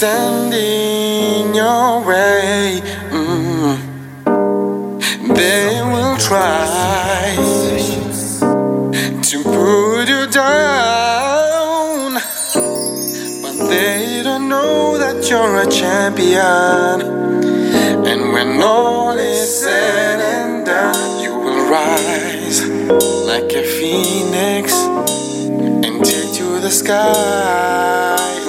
Standing your way. Mm. They will try to put you down, but they don't know that you're a champion. And when all is said and done, you will rise like a phoenix and take to the sky.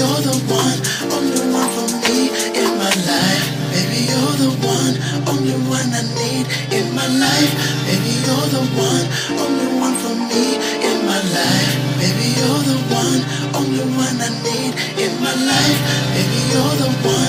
you're the one, only one for me in my life. Baby, you're the one, only one I need in my life. Baby, you're the one, only one for me in my life. Baby, you're the one, only one I need in my life. Baby, you're the one.